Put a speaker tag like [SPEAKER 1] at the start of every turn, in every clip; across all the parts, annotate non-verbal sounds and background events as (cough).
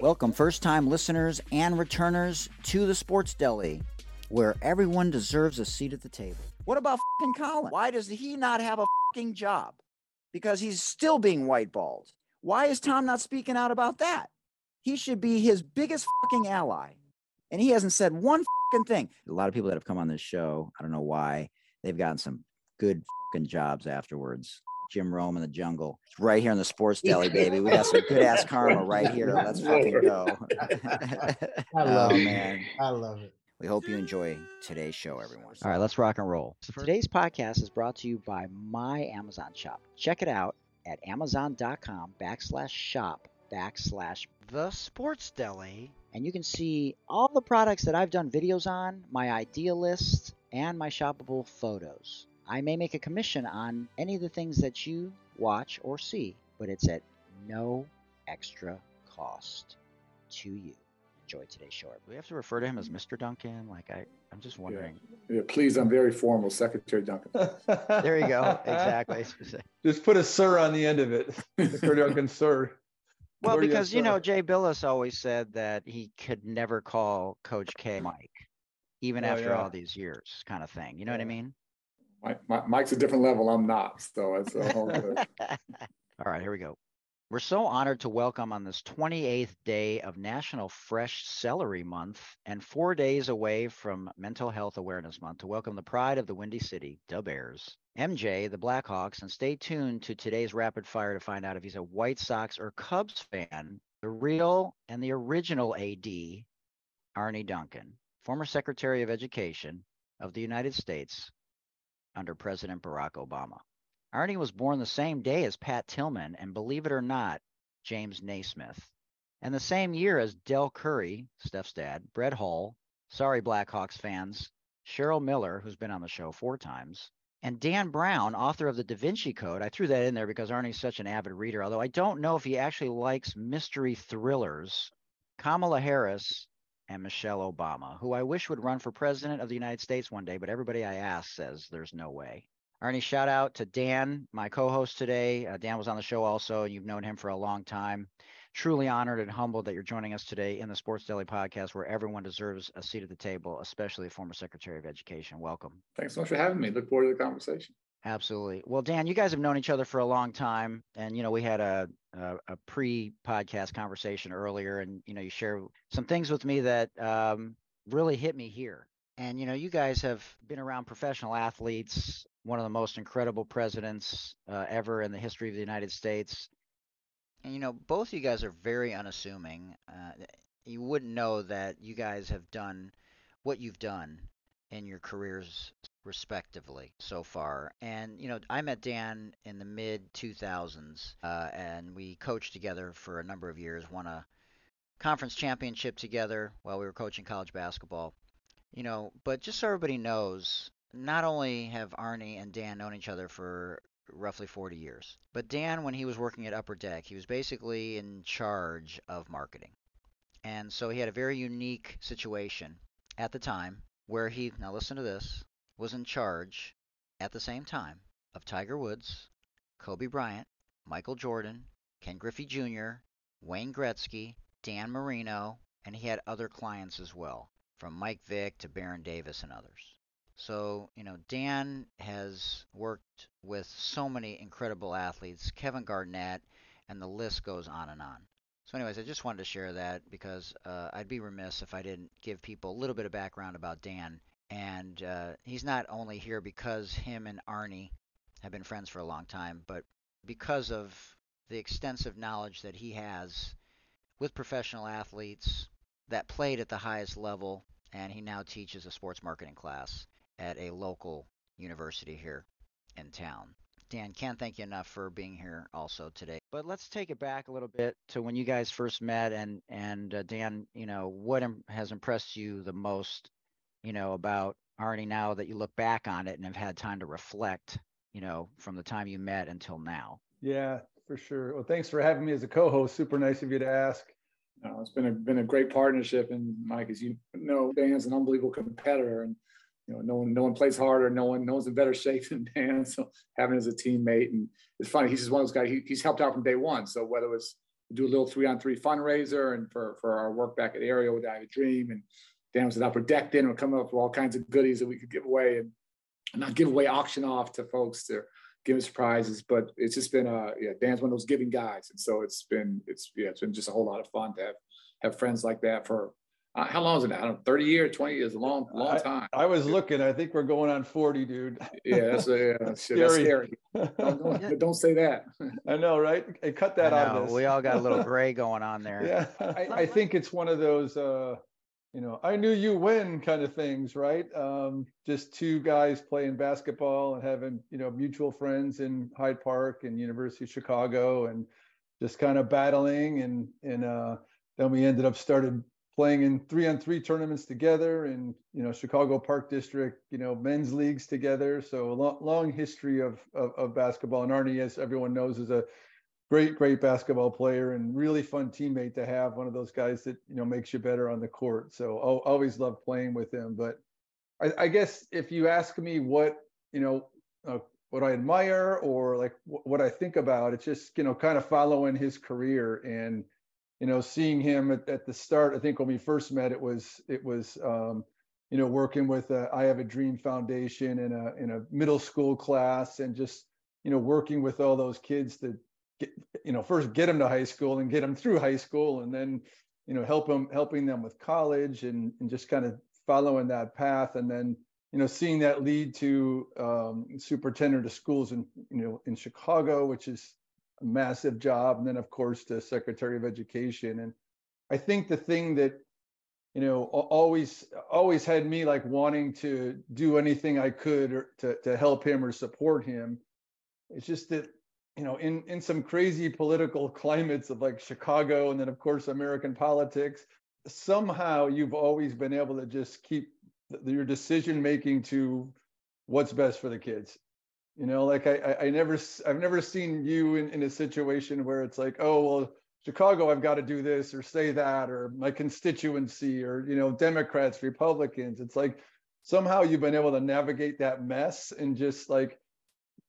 [SPEAKER 1] Welcome, first time listeners and returners, to the Sports Deli, where everyone deserves a seat at the table. What about fucking Colin? Why does he not have a fucking job? Because he's still being whiteballed. Why is Tom not speaking out about that? He should be his biggest fucking ally. And he hasn't said one fucking thing. A lot of people that have come on this show, I don't know why, they've gotten some good fucking jobs afterwards. Jim Rome in the jungle. It's right here in the sports deli, baby. We got some good ass karma right here. Let's fucking go. (laughs)
[SPEAKER 2] I (laughs) oh, love
[SPEAKER 1] oh,
[SPEAKER 2] it.
[SPEAKER 1] man.
[SPEAKER 2] I love it.
[SPEAKER 1] We hope you enjoy today's show, everyone. All right, let's rock and roll. Today's podcast is brought to you by my Amazon shop. Check it out at amazon.com backslash shop backslash the sports deli. And you can see all the products that I've done videos on, my idea list, and my shoppable photos. I may make a commission on any of the things that you watch or see, but it's at no extra cost to you. Enjoy today's show. Do we have to refer to him as Mr. Duncan? Like I, I'm just wondering.
[SPEAKER 3] Yeah, please, I'm very formal, Secretary Duncan. (laughs)
[SPEAKER 1] There you go. Exactly. (laughs)
[SPEAKER 4] Just put a sir on the end of it. Secretary (laughs) Duncan, sir.
[SPEAKER 1] Well,
[SPEAKER 4] Or yes,
[SPEAKER 1] because you know. Jay Bilas always said that he could never call Coach K Mike, even
[SPEAKER 4] Oh,
[SPEAKER 1] after
[SPEAKER 4] yeah.
[SPEAKER 1] all these years, kind of thing. You know what I mean?
[SPEAKER 3] Mike, Mike- Mike's a different level. I'm not, so it's all good. (laughs)
[SPEAKER 1] All right, here we go. We're so honored to welcome on this 28th day of National Fresh Celery Month and four days away from Mental Health Awareness Month to welcome the pride of the Windy City, the Bears, MJ, the Blackhawks, and stay tuned to today's rapid fire to find out if he's a White Sox or Cubs fan. The real and the original AD, Arne Duncan, former Secretary of Education of the United States under President Barack Obama. Arne was born the same day as Pat Tillman and, believe it or not, James Naismith. And the same year as Del Curry, Steph's dad, Brett Hull, sorry Blackhawks fans, Cheryl Miller, who's been on the show four times, and Dan Brown, author of the Da Vinci Code. I threw that in there because Arne's such an avid reader, although I don't know if he actually likes mystery thrillers. Kamala Harris and Michelle Obama, who I wish would run for president of the United States one day, but everybody I ask says there's no way. Arne, shout out to Dan, my co-host today. Uh, Dan was on the show also, and you've known him for a long time. Truly honored and humbled that you're joining us today in the Sports Deli podcast, where everyone deserves a seat at the table, especially former Secretary of Education. Welcome.
[SPEAKER 3] Thanks so much for having me. Look forward to the conversation.
[SPEAKER 1] Absolutely. Well, Dan, you guys have known each other for a long time, and you know we had a a, a pre-podcast conversation earlier, and you know you share some things with me that um, really hit me here. And you know you guys have been around professional athletes, one of the most incredible presidents uh, ever in the history of the United States. And you know both of you guys are very unassuming. Uh, you wouldn't know that you guys have done what you've done in your careers respectively so far. And you know, I met Dan in the mid 2000s, uh, and we coached together for a number of years. Won a conference championship together while we were coaching college basketball. You know, but just so everybody knows, not only have Arne and Dan known each other for roughly 40 years, but Dan, when he was working at Upper Deck, he was basically in charge of marketing. And so he had a very unique situation at the time where he, now listen to this, was in charge at the same time of Tiger Woods, Kobe Bryant, Michael Jordan, Ken Griffey Jr., Wayne Gretzky, Dan Marino, and he had other clients as well, from Mike Vick to Baron Davis and others. So, you know, Dan has worked with so many incredible athletes, Kevin Garnett, and the list goes on and on. So, anyways, I just wanted to share that because uh, I'd be remiss if I didn't give people a little bit of background about Dan. And uh, he's not only here because him and Arne have been friends for a long time, but because of the extensive knowledge that he has with professional athletes that played at the highest level. And he now teaches a sports marketing class at a local university here in town. Dan, can't thank you enough for being here also today. But let's take it back a little bit to when you guys first met, and and uh, Dan, you know, what Im- has impressed you the most, you know, about Arne now that you look back on it and have had time to reflect, you know, from the time you met until now.
[SPEAKER 4] Yeah, for sure. Well, thanks for having me as a co-host. Super nice of you to ask.
[SPEAKER 3] No, it's been a been a great partnership, and Mike, as you know, Dan's an unbelievable competitor, and you know, no one no one plays harder, no one no one's in better (laughs) shape than Dan. So having as a teammate, and it's funny, he's just one of those guys. He, he's helped out from day one. So whether it was do a little three on three fundraiser and for, for our work back at Ariel with I Have a Dream. And Dan was an upper deck then. We're coming up with all kinds of goodies that we could give away and not give away, auction off to folks to give us prizes. But it's just been a, yeah, Dan's one of those giving guys. And so it's been, it's, yeah, it's been just a whole lot of fun to have, have friends like that for uh, how long is it now? I don't know, 30 years, 20 years, a long, long time.
[SPEAKER 4] I, I was looking, I think we're going on 40, dude.
[SPEAKER 3] yeah, that's, a, yeah, (laughs) that's scary. That's scary. don't, (laughs) don't, don't, say that.
[SPEAKER 4] I know, right? Hey, cut that out of this.
[SPEAKER 1] We all got a little (laughs) gray going on there.
[SPEAKER 4] Yeah, I, I think it's one of those, uh, you know, I knew you win kind of things, right? Um, just two guys playing basketball and having, you know, mutual friends in Hyde Park and University of Chicago and just kind of battling and, and, uh, then we ended up started playing in three on three tournaments together and you know chicago park district you know men's leagues together. So a long, long history of, of, of basketball. And arne as everyone knows is a great great basketball player and really fun teammate to have one of those guys that you know makes you better on the court. So I'll always love playing with him. But I, I guess if you ask me what you know uh, what i admire or like w- what i think about it's just you know kind of following his career. And you know, seeing him at, at the start, I think when we first met, it was it was um, you know working with a, I Have a Dream Foundation in a in a middle school class, and just you know working with all those kids to get, you know first get them to high school and get them through high school, and then you know help them helping them with college and and just kind of following that path, and then you know seeing that lead to um, superintendent of schools in you know in Chicago, which is massive job. And then, of course, the Secretary of Education. And I think the thing that you know always always had me like wanting to do anything I could to to help him or support him. It's just that you know in in some crazy political (laughs) climates of like Chicago and then of course American politics, somehow you've always been able to just keep your decision making to what's best for the kids you know, like I, I never, I've never seen you in, in a situation where it's like, oh, well, Chicago, I've got to do this or say that, or my constituency, or, you know, Democrats, Republicans. It's like somehow you've been able to navigate that mess and just like,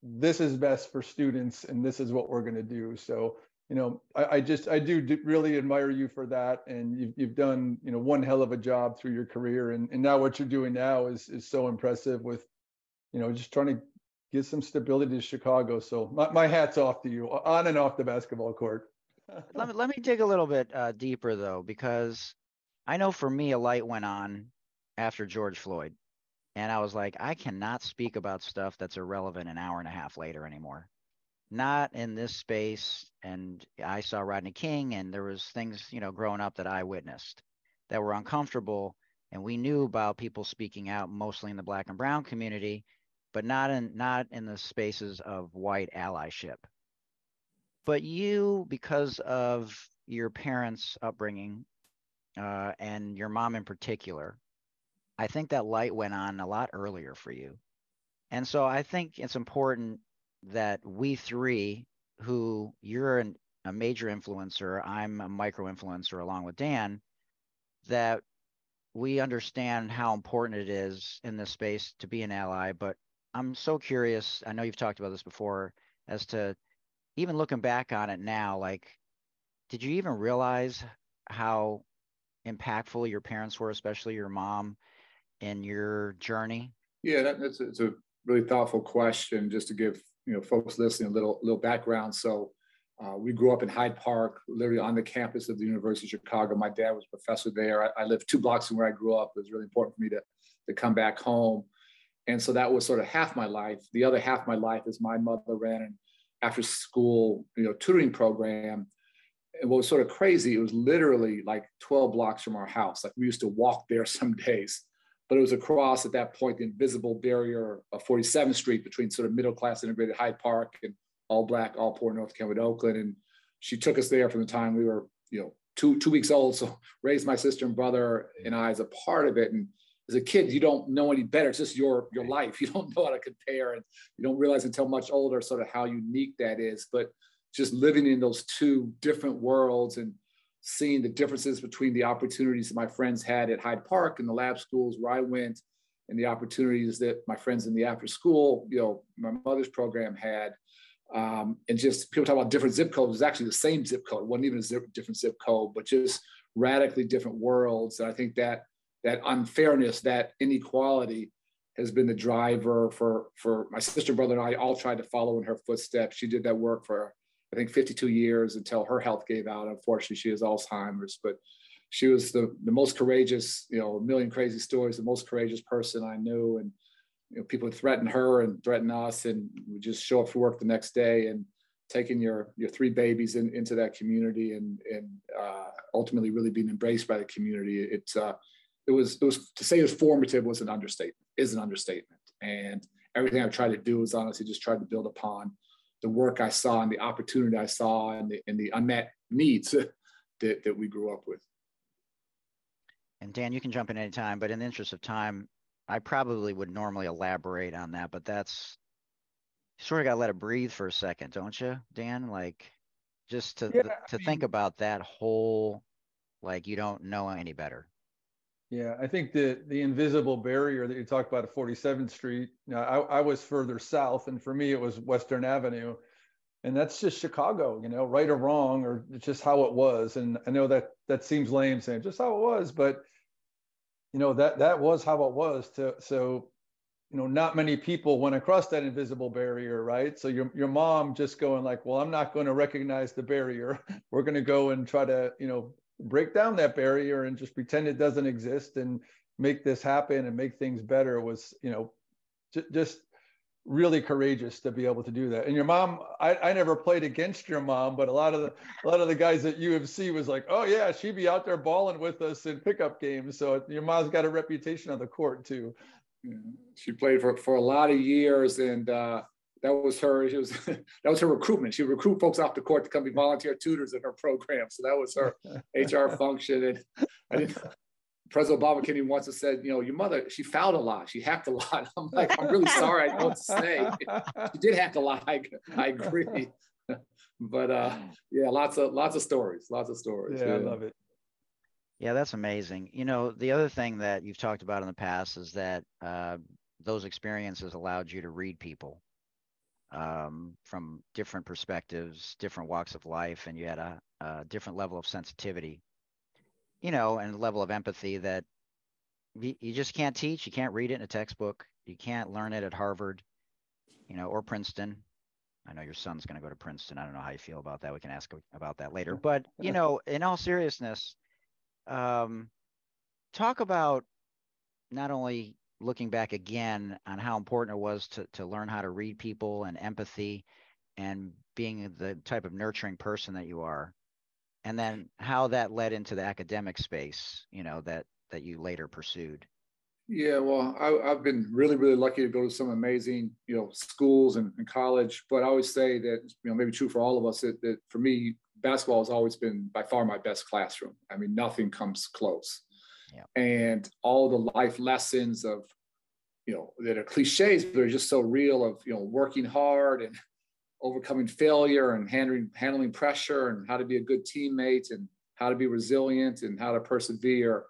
[SPEAKER 4] this is best for students and this is what we're going to do. So, you know, I, I just, I do really admire you for that. And you've, you've done, you know, one hell of a job through your career. And, and now what you're doing now is, is so impressive with, you know, just trying to give some stability to Chicago. So my, my hat's off to you on and off the basketball court. (laughs)
[SPEAKER 1] let me let me dig a little bit uh, deeper though, because I know for me a light went on after George Floyd, and I was like, I cannot speak about stuff that's irrelevant an hour and a half later anymore. Not in this space. And I saw Rodney King, and there was things you know growing up that I witnessed that were uncomfortable, and we knew about people speaking out, mostly in the Black and Brown community but not in not in the spaces of white allyship. But you, because of your parents' upbringing uh, and your mom in particular, I think that light went on a lot earlier for you. And so I think it's important that we three, who you're an, a major influencer, I'm a micro influencer along with Dan, that we understand how important it is in this space to be an ally, but I'm so curious. I know you've talked about this before as to even looking back on it now, like, did you even realize how impactful your parents were, especially your mom, in your journey?
[SPEAKER 3] Yeah, that, that's it's a really thoughtful question. Just to give you know folks listening a little little background. So, uh, we grew up in Hyde Park, literally on the campus of the University of Chicago. My dad was a professor there. I, I lived two blocks from where I grew up. It was really important for me to to come back home. And so that was sort of half my life. The other half my life is my mother ran an after school, you know, tutoring program. And what was sort of crazy, it was literally like 12 blocks from our house. Like we used to walk there (laughs) some days, but it was across at that point the invisible barrier of 47th Street between sort of middle class integrated Hyde Park and all black, all poor North Kenwood, Oakland. And she took us there from the time we were, you know, two two weeks old. So (laughs) raised my sister and brother and I as a part of it. And as a kid, you don't know any better. It's just your your life. (laughs) You don't know how to compare, and you don't realize until much older sort of how unique that is. But just living in those two different worlds and seeing the differences between the opportunities that my friends had at Hyde Park and the lab schools where I went, and the opportunities that my friends in the after school, you know, my mother's program had. Um, and just people talk about different zip codes. It's actually the same zip code. It wasn't even a zip, different zip code, but just radically different worlds. And I think that that unfairness, that inequality, has been the driver for for my sister, brother, and I. All tried to follow in her footsteps. She did that work for I think 52 years until her health gave out. Unfortunately, she has Alzheimer's, but she was the the most courageous. You know, a million crazy stories. The most courageous person I knew, and you know, people would threaten her and threaten us, and we just show up for work the next day and taking your your three babies in, into that community and and uh, ultimately really being embraced by the community. It's uh, it was it was to say it was formative was an understatement. Is an understatement, and everything I've tried to do is honestly just tried to build upon the work I saw and the opportunity I saw and the and the unmet needs (laughs) that that we grew up with.
[SPEAKER 1] And Dan, you can jump in anytime, but in the interest of time, I probably would normally elaborate on that, but that's sort of got to let it breathe for a second, don't you, Dan? Like just to
[SPEAKER 4] Yeah,
[SPEAKER 1] to
[SPEAKER 4] I mean-
[SPEAKER 1] think about that whole like you don't know any better.
[SPEAKER 4] Yeah, I think the the invisible barrier that you talked about at 47th Street. You know, I, I was further south, and for me it was Western Avenue, and that's just Chicago. You know, right or wrong, or just how it was. And I know that that seems lame saying just how it was, but you know that that was how it was. To so, you know, not many people went across that invisible barrier, right? So your your mom just going like, well, I'm not going to recognize the barrier. (laughs) We're going to go and try to you know break down that barrier and just pretend it doesn't exist and make this happen and make things better was you know j- just really courageous to be able to do that. And your mom I, I never played against your mom but a lot of the a lot of the guys at ufc was like oh yeah she'd be out there balling with us in pickup games. So your mom's got a reputation on the court too.
[SPEAKER 3] She played for, for a lot of years, and uh, that was her. She was (laughs) that was her recruitment. She would recruit folks off the court to come be volunteer tutors in her program. So that was her (laughs) HR function. And I didn't. President Obama Kennedy once have said, you know, your mother, she fouled a lot. She hacked a lot. (laughs) I'm like, I'm really sorry. I don't know what to say. She did hack a lot. I, I agree. but uh, yeah, lots of lots of stories. Lots of stories.
[SPEAKER 4] yeah i love it
[SPEAKER 1] Yeah, that's amazing. You know, the other thing that you've talked about in the past is that uh, those experiences allowed you to read people um, from different perspectives, different walks of life, and you had a, a different level of sensitivity, you know, and level of empathy that you, just can't teach. You can't read it in a textbook. You can't learn it at Harvard, you know, or Princeton. I know your son's going to go to Princeton. I don't know how you feel about that. We can ask about that later. But, you know, in all seriousness, um, talk about not only looking back again on how important it was to, to learn how to read people and empathy and being the type of nurturing person that you are and then how that led into the academic space you know that that you later pursued
[SPEAKER 3] Yeah, well, I, I've been really, really lucky to go to some amazing, you know, schools and, and college. But I always say that, you know, maybe true for all of us that, that for me, basketball has always been by far my best classroom. I mean, nothing comes close.
[SPEAKER 1] Yeah.
[SPEAKER 3] And all the life lessons of, you know, that are cliches, but are just so real of, you know, working hard and overcoming failure and handling handling pressure and how to be a good teammate and how to be resilient and how to persevere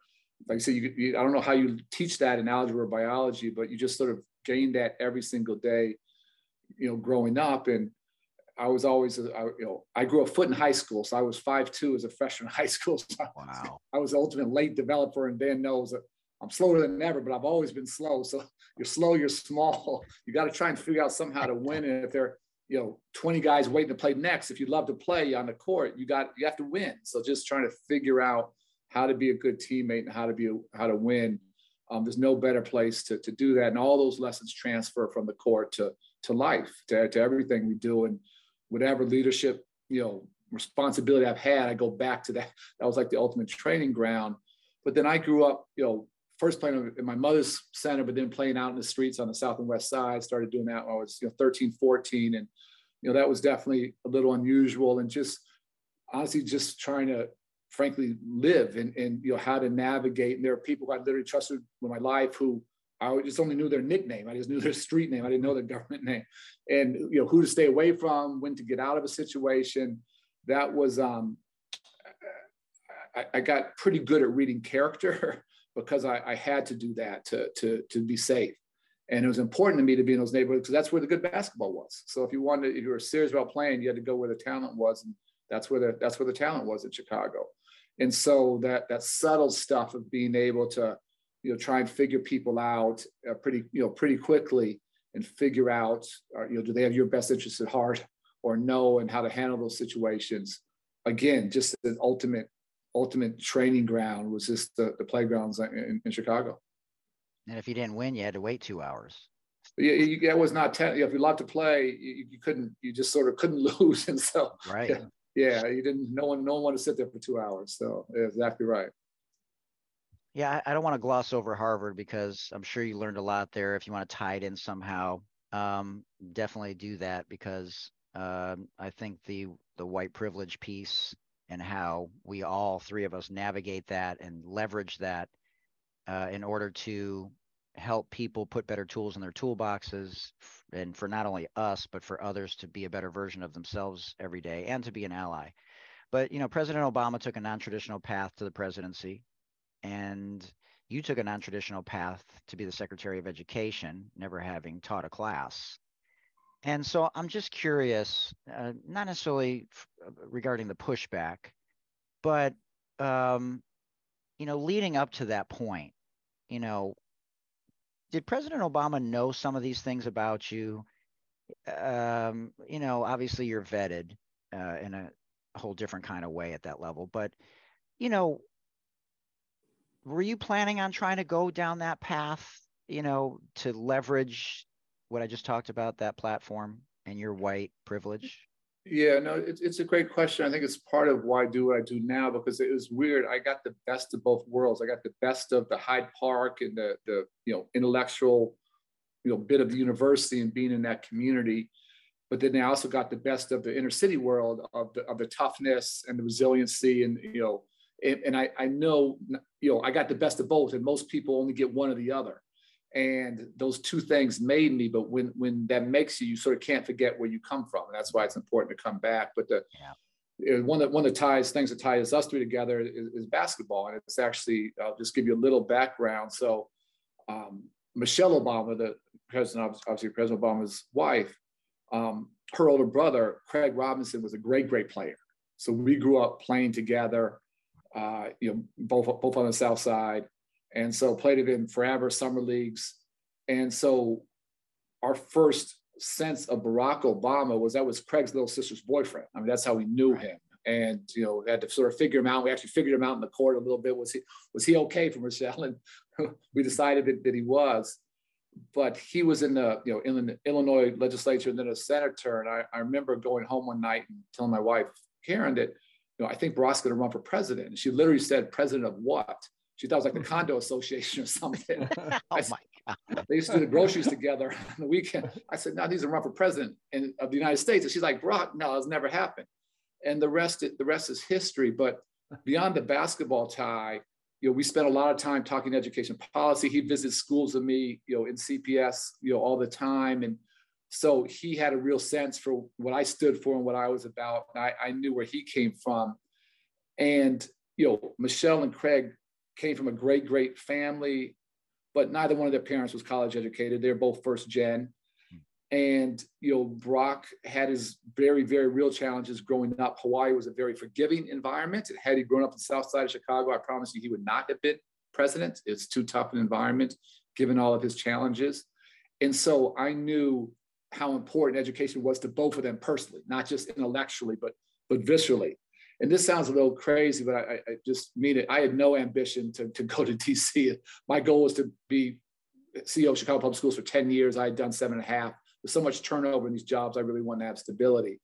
[SPEAKER 3] like I said, you, you, I don't know how you teach that in algebra or biology, but you just sort of gain that every single day, you know, growing up. And I was always, I, you know, I grew a foot in high school, so I was five two as a freshman in (laughs) high school. So
[SPEAKER 1] wow
[SPEAKER 3] I was the ultimate late developer, and Dan knows that I'm slower than ever, but I've always been slow. So (laughs) you're slow, you're small. (laughs) You got to try and figure out somehow to win. And if there are, you know, 20 guys waiting to play next, if you love to play on the court, you got you have to win. So just trying to figure out how to be a good teammate and how to be how to win. Um, there's no better place to, to do that. And all those lessons transfer from the court to to life, to, to everything we do. And whatever leadership, you know, responsibility I've had, I go back to that. That was like the ultimate training ground. But then I grew up, you know, first playing in my mother's center, but then playing out in the streets on the south and west side. Started doing that when I was, you know, 13, 14. And, you know, that was definitely a little unusual and just honestly just trying to frankly live and, and you know how to navigate. And there are people I literally trusted with my life who I just only knew their nickname. I just knew their street name. I didn't know their government name. And you know who to stay away from, when to get out of a situation. That was um, I, I got pretty good at reading character (laughs) because I, I had to do that to to to be safe. And it was important to me to be in those neighborhoods because that's where the good basketball was. So if you wanted, if you were serious about playing, you had to go where the talent was, and that's where the that's where the talent was in Chicago. And so that that subtle stuff of being able to, you know, try and figure people out uh, pretty, you know, pretty quickly and figure out, uh, you know, do they have your best interests at heart or no, and how to handle those situations. Again, just the ultimate ultimate training ground was just the, the playgrounds in, in Chicago.
[SPEAKER 1] And if you didn't win, you had to wait two hours.
[SPEAKER 3] Yeah, you, that was not ten. If you loved to play, you, you, couldn't. You just sort of couldn't (laughs) lose, and so
[SPEAKER 1] right.
[SPEAKER 3] Yeah, yeah, you didn't. No one, no one wanted to sit there for two hours. So yeah, exactly right.
[SPEAKER 1] Yeah, I, don't want to gloss over Harvard because I'm sure you learned a lot there. If you want to tie it in somehow, um, definitely do that because um, I think the the white privilege piece and how we all three of us navigate that and leverage that uh, in order to help people put better tools in their toolboxes and for not only us but for others to be a better version of themselves every day and to be an ally but you know president obama took a non-traditional path to the presidency and you took a non-traditional path to be the secretary of education never having taught a class and so I'm just curious, uh, not necessarily f- uh, regarding the pushback, but um, you know, leading up to that point, you know, did President Obama know some of these things about you? Um, you know, obviously you're vetted uh, in a whole different kind of way at that level, but you know, were you planning on trying to go down that path? You know, to leverage what I just talked about, that platform and your white privilege?
[SPEAKER 3] Yeah, no, it's, it's a great question. I think it's part of why I do what I do now because it was weird. I got the best of both worlds. I got the best of the Hyde Park and the the you know intellectual, you know, bit of the university and being in that community. But then I also got the best of the inner city world of the of the toughness and the resiliency and you know and, and I I know you know I got the best of both and most people only get one or the other. And those two things made me but when when that makes you you sort of can't forget where you come from. And that's why it's important to come back. But the yeah. one that one of the ties things that ties us three together is, is basketball. And it's actually i'll just give you a little background. So um, michelle obama the president obviously president obama's wife um, her older brother craig robinson was a great great player. So we grew up playing together uh, you know both both on the south side and so played it in forever summer leagues. And so our first sense of Barack Obama was that was Craig's little sister's boyfriend. I mean, that's how we knew him. And you know, had to sort of figure him out. We actually figured him out in the court a little bit. Was he was he okay for Michelle? And (laughs) we decided that, that he was. But he was in the you know in the Illinois legislature and then a senator. And I, I remember going home one night and telling my wife Karen that you know I think Barack's going to run for president. And she literally said, "President of what?" She thought it was like the mm-hmm. condo association or something. (laughs)
[SPEAKER 1] oh said, my
[SPEAKER 3] God. They used to do the groceries together (laughs) on the weekend. I said, no, he's a run for president in, of the United States. And she's like, Barack, no, it's never happened. And the rest, the rest is history. But beyond the basketball tie, you know, we spent a lot of time talking education policy. He visits schools with me, you know, in CPS, you know, all the time. And so he had a real sense for what I stood for and what I was about. And I, I knew where he came from. And, you know, Michelle and Craig came from a great, great family, but neither one of their parents was college educated. They're both first gen. And, you know, Barack had his very, very real challenges growing up. Hawaii was a very forgiving environment. Had he grown up in the south side of Chicago, I promise you he would not have been president. It's too tough an environment, given all of his challenges. And so I knew how important education was to both of them personally, not just intellectually, but but viscerally and this sounds a little crazy, but I, I just mean it. I had no ambition to, to go to (laughs) DC. My goal was to be CEO of Chicago Public Schools for 10 years. I had done seven and a half. With so much turnover in these jobs, I really wanted to have stability.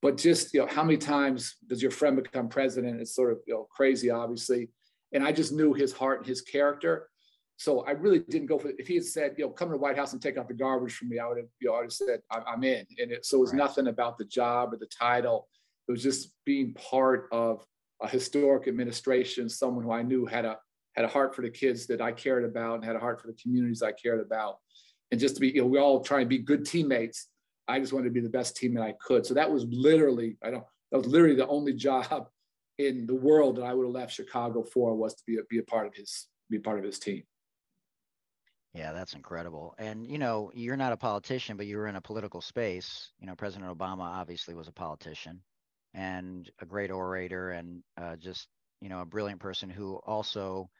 [SPEAKER 3] But just, you know, how many times does your friend become president? It's sort of, you know, crazy, obviously. And I just knew his heart and his character. So I really didn't go for it. If he had said, you know, come to the White House and take out the garbage from me, I would have, you know, I would have said, I'm, in. And it, so it was right. nothing about the job or the title. It was just being part of a historic administration, someone who I knew had a had a heart for the kids that I cared about and had a heart for the communities I cared about. And just to be, you know, we all try and be good teammates. I just wanted to be the best teammate I could. So that was literally, I don't, that was literally the only job in the world that I would have left Chicago for was to be a, be a part of his, be a part of his team.
[SPEAKER 1] Yeah, that's incredible. And you know, you're not a politician, but you were in a political space. You know, President Obama obviously was a politician and a great orator and uh, just you know a brilliant person who also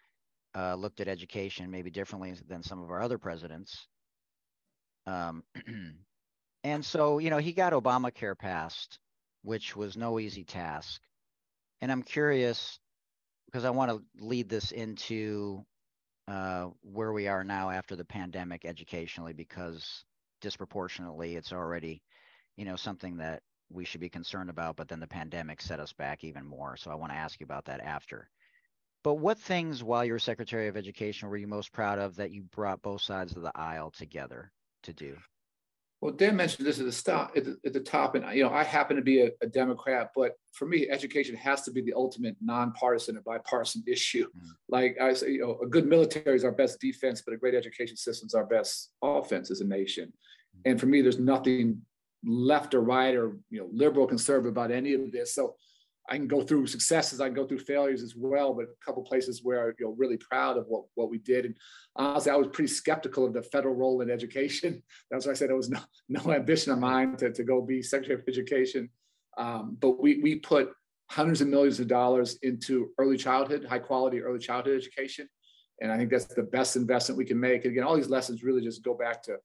[SPEAKER 1] uh, looked at education maybe differently than some of our other presidents. Um, (clears throat) and so you know he got Obamacare passed, which was no easy task. And I'm curious because I want to lead this into uh, where we are now after the pandemic educationally, because disproportionately it's already, you know, something that we should be concerned about, but then the pandemic set us back even more. So I want to ask you about that after. But what things while you were Secretary of Education were you most proud of that you brought both sides of the aisle together to do?
[SPEAKER 3] Well, Dan mentioned this at the stop at the, at the top, and you know I happen to be a, a, Democrat, but for me, education has to be the ultimate nonpartisan and bipartisan issue. Mm-hmm. Like I say, you know, a good military is our best defense, but a great education system is our best offense as a nation. Mm-hmm. And for me, there's nothing left or right or you know liberal conservative about any of this. So I can go through successes, I can go through failures as well, but a couple places where you know really proud of what, what we did. And honestly, I was pretty skeptical of the federal role in education. (laughs) That's why I said it was no, (laughs) no ambition of mine to, to go be Secretary of Education. Um, but we we put hundreds of millions of dollars into early childhood, high quality early childhood education. And I think that's the best investment we can make. And again, all these lessons really just go back to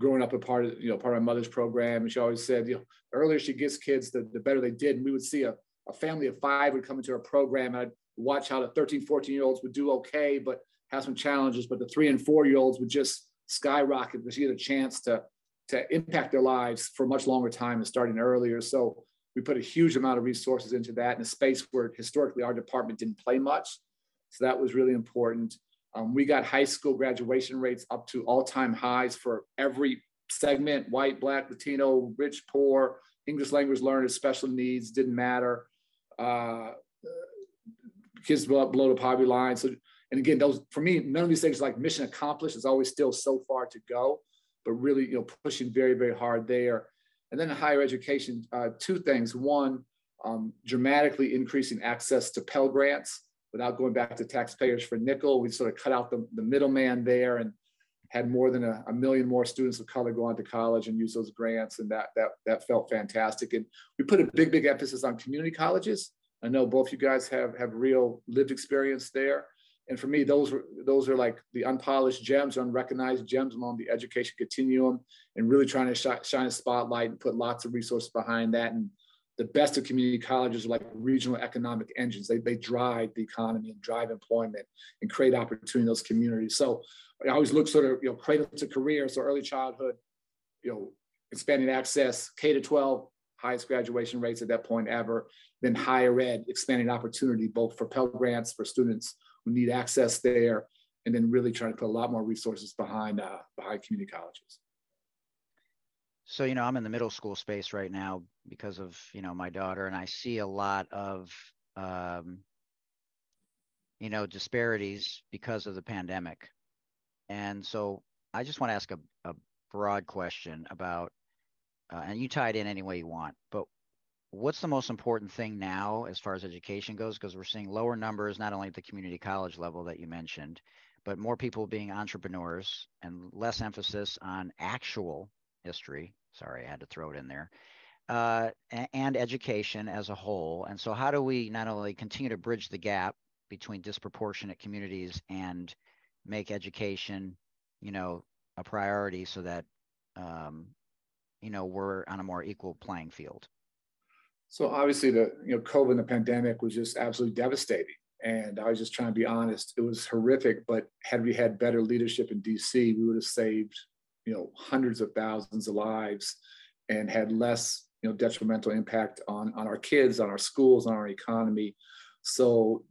[SPEAKER 3] growing up a part of you know part of my mother's program. And she always said, you know, the earlier she gets kids, the, the better they did. And we would see a a family of five would come into our program and I'd watch how the 13, 14 year olds would do okay, but have some challenges. But the three and four year olds would just skyrocket because you get a chance to, to impact their lives for a much longer time and starting earlier. So we put a huge amount of resources into that in a space where historically our department didn't play much. So that was really important. Um, we got high school graduation rates up to all time highs for every segment white, black, Latino, rich, poor, English language learners, special needs, didn't matter uh, kids below, below the poverty line. So, and again, those for me, none of these things like mission accomplished is always still so far to go, but really, you know, pushing very, very hard there. And then in higher education, uh, two things. One, um, dramatically increasing access to Pell Grants without going back to taxpayers for nickel. We sort of cut out the, the middleman there and had more than a, a, million more students of color go on to college and use those grants, and that that that felt fantastic. And we put a big, big emphasis on community colleges. I know both you guys have have real lived experience there, and for me, those were those are like the unpolished gems, unrecognized gems along the education continuum, and really trying to sh- shine a spotlight and put lots of resources behind that. And the best of community colleges are like regional economic engines. They, they drive the economy and drive employment and create opportunity in those communities. So I always look sort of, you know, cradle to career, so early childhood, you know, expanding access, K to 12, highest graduation rates at that point ever, then higher ed, expanding opportunity both for Pell Grants for students who need access there, and then really trying to put a lot more resources behind uh, behind community colleges.
[SPEAKER 1] So, you know, I'm in the middle school space right now because of, you know, my daughter, and I see a lot of, um, you know, disparities because of the pandemic. And so I just want to ask a, a broad question about, uh, and you tie it in any way you want, but what's the most important thing now as far as education goes? Because we're seeing lower numbers, not only at the community college level that you mentioned, but more people being entrepreneurs and less emphasis on actual history. Sorry, I had to throw it in there. Uh, and education as a whole. And so, how do we not only continue to bridge the gap between disproportionate communities and make education, you know, a priority so that, um, you know, we're on a more equal playing field?
[SPEAKER 3] So obviously the, you know, COVID and the pandemic was just absolutely devastating. And I was just trying to be honest. It was horrific, but had we had better leadership in DC, we would have saved, you know, hundreds of thousands of lives and had less, you know, detrimental impact on, on our kids, on our schools, on our economy. So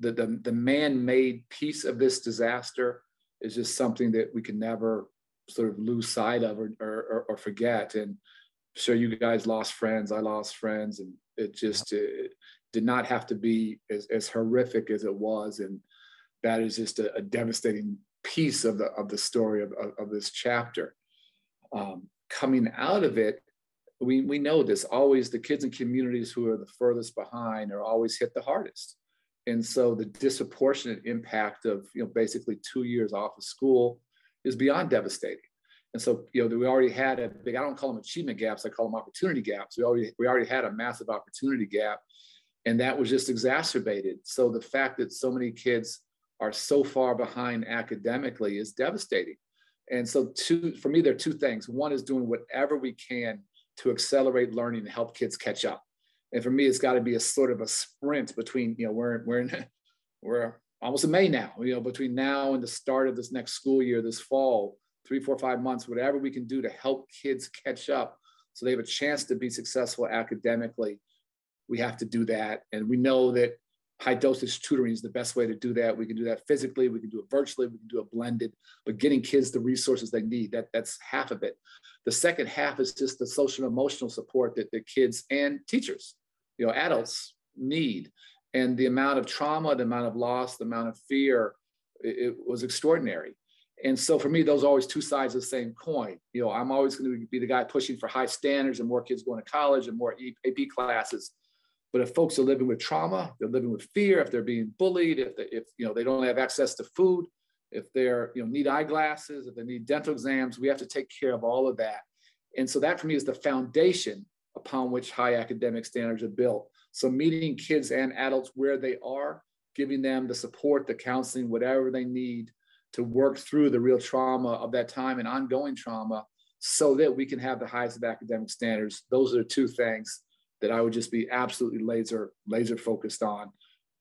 [SPEAKER 3] the, the, the man-made piece of this disaster is just something that we can never sort of lose sight of or, or, or forget. And sure, you guys lost friends, I lost friends, and it just it did not have to be as, as horrific as it was. And that is just a, a devastating piece of the of the story of, of, of this chapter. Um, coming out of it, we, we know this always the kids and communities who are the furthest behind are always hit the hardest and so the disproportionate impact of you know basically two years off of school is beyond devastating. And so, you know, we already had a big, I don't call them achievement gaps, I call them opportunity gaps. We already, we already had a massive opportunity gap, and that was just exacerbated. So the fact that so many kids are so far behind academically is devastating. And so, two, for me, there are two things. One is doing whatever we can to accelerate learning and help kids catch up. And for me, it's got to be a sort of a sprint between, you know, we're, we're in, (laughs) we're almost in May now, you know, between now and the start of this next school year, this fall, three, four, five months, whatever we can do to help kids catch up so they have a chance to be successful academically, we have to do that. And we know that high dosage tutoring is the best way to do that. We can do that physically, we can do it virtually, we can do it blended, but getting kids the resources they need, that, that's half of it. The second half is just the social and emotional support that the kids and teachers, you know, adults need. And the amount of trauma, the amount of loss, the amount of fear, it, it was extraordinary. And so for me, those are always two sides of the same coin. You know, I'm always going to be the guy pushing for high standards and more kids going to college and more AP classes. But if folks are living with trauma, they're living with fear, if they're being bullied, if they, if you know they don't have access to food, if they're you know need eyeglasses, if they need dental exams, we have to take care of all of that. And so that for me is the foundation upon which high academic standards are built. So meeting kids and adults where they are, giving them the support, the counseling, whatever they need to work through the real trauma of that time and ongoing trauma so that we can have the highest of academic standards. Those are the two things that I would just be absolutely laser, laser focused on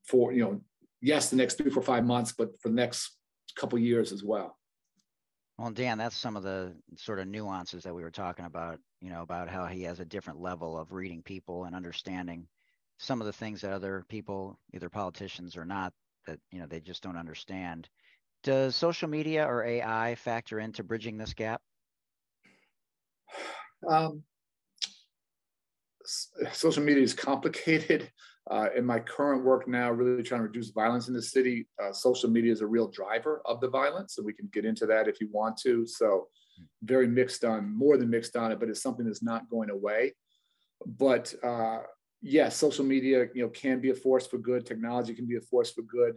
[SPEAKER 3] for, you know, yes, the next three, four, five months, but for the next couple years as well.
[SPEAKER 1] Well, Dan, that's some of the sort of nuances that we were talking about, you know, about how he has a different level of reading people and understanding some of the things that other people, either politicians or not, that, you know, they just don't understand. Does social media or AI factor into bridging this gap?
[SPEAKER 3] Um, social media is complicated. (laughs) Uh, in my current work now, really trying to reduce violence in the city, uh, social media is a real driver of the violence, and we can get into that if you want to. So, very mixed on, more than mixed on it, but it's something that's not going away. But uh, yes, yeah, social media, you know, can be a force for good. Technology can be a force for good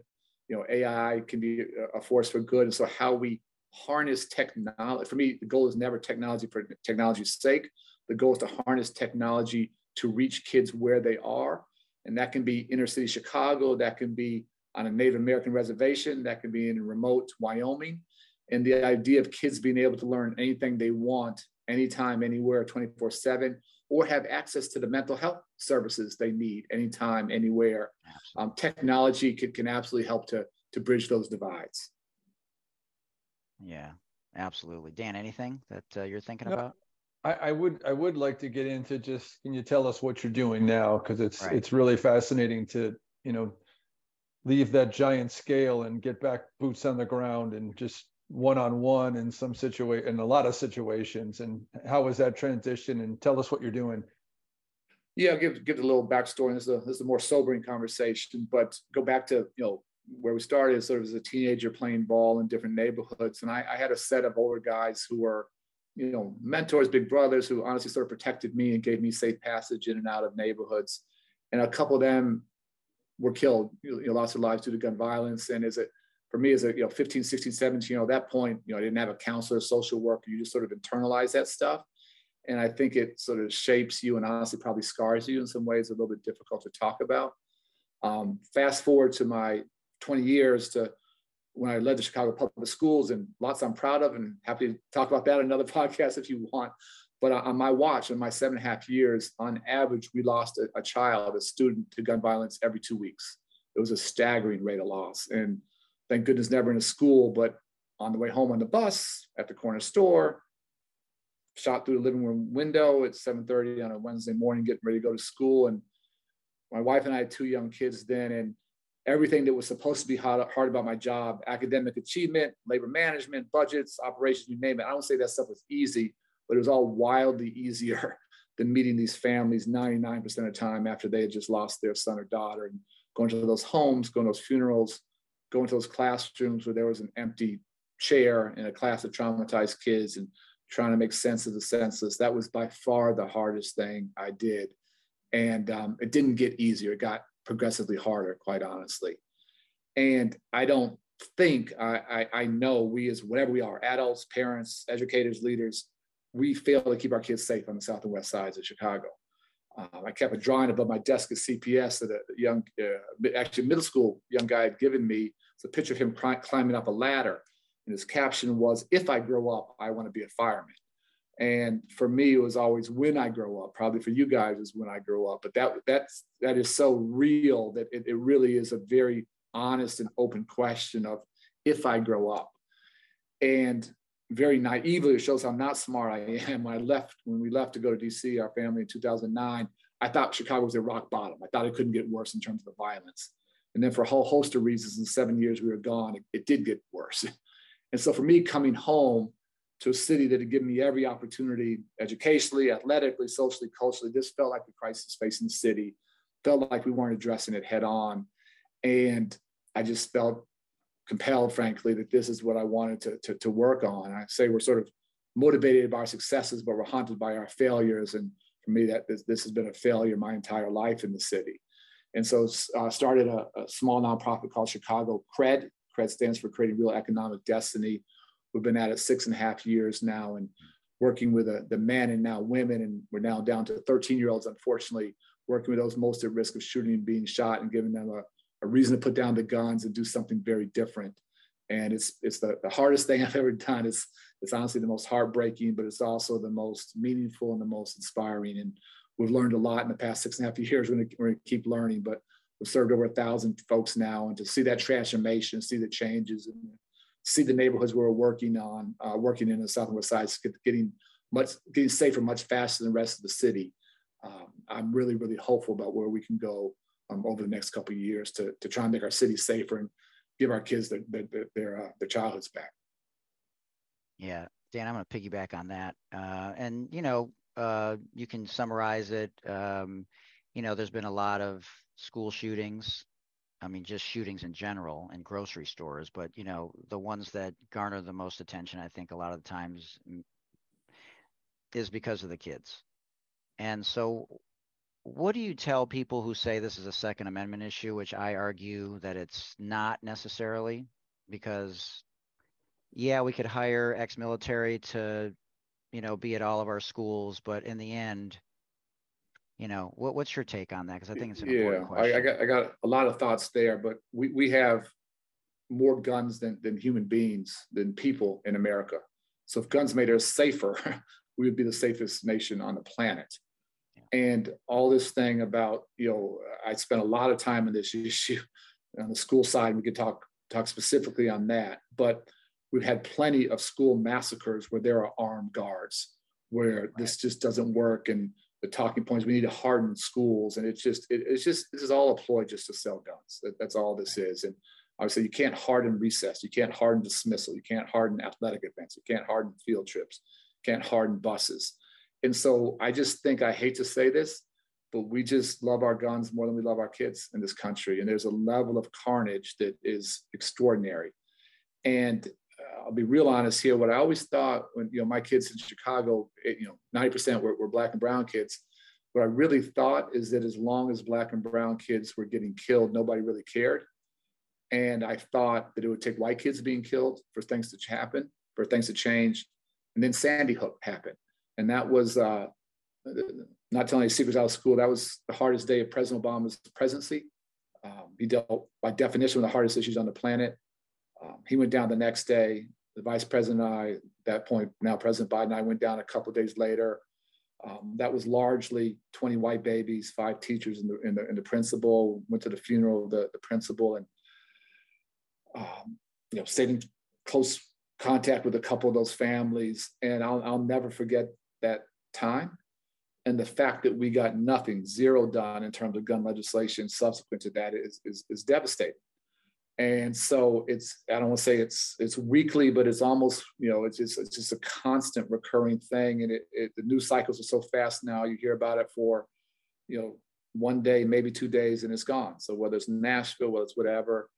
[SPEAKER 3] you know, AI can be a force for good. And so how we harness technology, for me, the goal is never technology for technology's sake. The goal is to harness technology to reach kids where they are. And that can be inner city Chicago, that can be on a Native American reservation, that can be in remote Wyoming. And the idea of kids being able to learn anything they want, anytime, anywhere, 24 7, or have access to the mental health services they need anytime, anywhere. Um, technology can, can absolutely help to, to bridge those divides.
[SPEAKER 1] Yeah, absolutely. Dan, anything that uh, you're thinking no, about?
[SPEAKER 4] I, I, would I would like to get into just can you tell us what you're doing now? Because it's right. it's really fascinating to you know leave that giant scale and get back boots on the ground and just one-on-one in some situation in a lot of situations. And how was that transition? And tell us what you're doing.
[SPEAKER 3] Yeah I'll give give a little backstory. This is a, this is a more sobering conversation but go back to you know where we started. Sort of as a teenager playing ball in different neighborhoods. And I, I had a set of older guys who were you know mentors big brothers who honestly sort of protected me and gave me safe passage in and out of neighborhoods. And a couple of them were killed you know lost their lives due to gun violence. And as it for me as a you know 15 16 17 you know at that point you know i didn't have a counselor social worker. You just sort of internalize that stuff. And i think it sort of shapes you and honestly probably scars you in some ways a little bit difficult to talk about. Um, fast forward to my 20 years to when i led the chicago public schools and lots i'm proud of and happy to talk about that another (laughs) podcast if you want. But on my watch in my seven and a half years on average we lost a, a child a student to gun violence every two weeks. It was a staggering rate of loss. And thank goodness never in a school, but on the way home on the bus at the corner store, shot through the living room window at 7:30 on a Wednesday morning, getting ready to go to school. And my wife and I had two young kids then, and everything that was supposed to be hard, hard about my job, academic achievement, labor management, budgets, operations, you name it. I don't say that stuff was easy, but it was all wildly easier (laughs) than meeting these families 99% of the time after they had just lost their son or daughter and going to those homes, going to those funerals, going to those classrooms where there was an empty chair in a class of traumatized kids and trying to make sense of the senseless. That was by far the hardest thing I did. And um, it didn't get easier, it got progressively harder, quite honestly. And I don't think, I, I, I know we as whatever we are, adults, parents, educators, leaders, we fail to keep our kids safe on the south and west sides of Chicago. Um, I kept a drawing above my desk at CPS that a young, uh, actually middle school young guy had given me. It's a picture of him climbing up a ladder. And his caption was, if I grow up, I want to be a fireman. And for me, it was always when I grow up. Probably for you guys is when I grow up. But that that's that is so real that it, it really is a very honest and open question of if I grow up. And very naively, it shows how not smart I am. When (laughs) I left, when we left to go to DC, our family in 2009, I thought Chicago was at rock bottom. I thought it couldn't get worse in terms of the violence. And then for a whole host of reasons, in seven years we were gone, it, it did get worse. (laughs) And so for me, coming home to a city that had given me every opportunity, educationally, athletically, socially, culturally, this felt like the crisis facing the city. Felt like we weren't addressing it head on. And I just felt compelled, frankly, that this is what I wanted to, to, to work on. I say we're sort of motivated by our successes, but we're haunted by our failures. And for me, that this, this has been a failure my entire life in the city. And so I uh, started a, a, small nonprofit called Chicago Cred. Cred stands for Creating Real Economic Destiny. We've been at it six and a half years now and working with the, the men and now women. And we're now down to 13 year olds, unfortunately, working with those most at risk of shooting and being shot and giving them a, a reason to put down the guns and do something very different. And it's it's the, the hardest thing (laughs) I've ever done. It's it's honestly the most heartbreaking, but it's also the most meaningful and the most inspiring. And we've learned a lot in the past six and a half years. We're we're gonna keep learning, but we've served over a thousand folks now, and to see that transformation, see the changes, and see the neighborhoods we're working on, uh, working in the southwest side, getting much getting safer much faster than the rest of the city. Um, I'm really really hopeful about where we can go um, over the next couple of years to, to try and make our city safer and give our kids their, their, their, uh, their childhoods back.
[SPEAKER 1] Yeah, Dan, I'm going to piggyback on that. Uh, and, you know, uh, you can summarize it. Um, you know, there's been a lot of school shootings. I mean, just shootings in general in grocery stores, but, you know, the ones that garner the most attention, I think a lot of the times is because of the kids. And so what do you tell people who say this is a Second Amendment issue, which I argue that it's not necessarily, because yeah, we could hire ex-military to, you know, be at all of our schools, but in the end, you know, what, what's your take on that? Because I think it's an yeah, important question.
[SPEAKER 3] I, I got I got a lot of thoughts there, but we we have more guns than than human beings than people in America. So if guns made us safer, (laughs) we would be the safest nation on the planet and all this thing about you know i spent a lot of time in this (laughs) issue on the school side we could talk talk specifically on that but we've had plenty of school massacres where there are armed guards where right. this just doesn't work and the talking points. We need to harden schools. And it's just it, it's just this is all a ploy just to sell guns. That, that's all this is. And obviously you can't harden recess. You can't harden dismissal. You can't harden athletic events. You can't harden field trips. You can't harden buses. And so I just think I hate to say this, but we just love our guns more than we love our kids in this country. And there's a level of carnage that is extraordinary. And I'll be real honest here. What I always thought when you know my kids in Chicago, it, you know, 90% were, were black and brown kids. What I really thought is that as long as black and brown kids were getting killed, nobody really cared. And I thought that it would take white kids being killed for things to happen, for things to change. And then Sandy Hook happened and that was uh, not telling any secrets out of school. That was the hardest day of President Obama's presidency. Um, he dealt, by definition, with the hardest issues on the planet. Um, he went down the next day. The vice president and I, at that point, now President Biden and I went down a couple days later. Um, that was largely 20 white babies, five teachers, and the, and the, and the principal. Went to the funeral of the, the principal and, um, you know, stayed in close contact with a couple of those families. And I'll, I'll never forget that time. And the fact that we got nothing, zero done in terms of gun legislation subsequent to that is, is, is devastating. And so it's, I don't want to say it's it's weekly, but it's almost, you know, it's just it's just a constant recurring thing. And it, it the news cycles are so fast now, you hear about it for, you know, one day, maybe two days, and it's gone. So whether it's Nashville, whether it's whatever,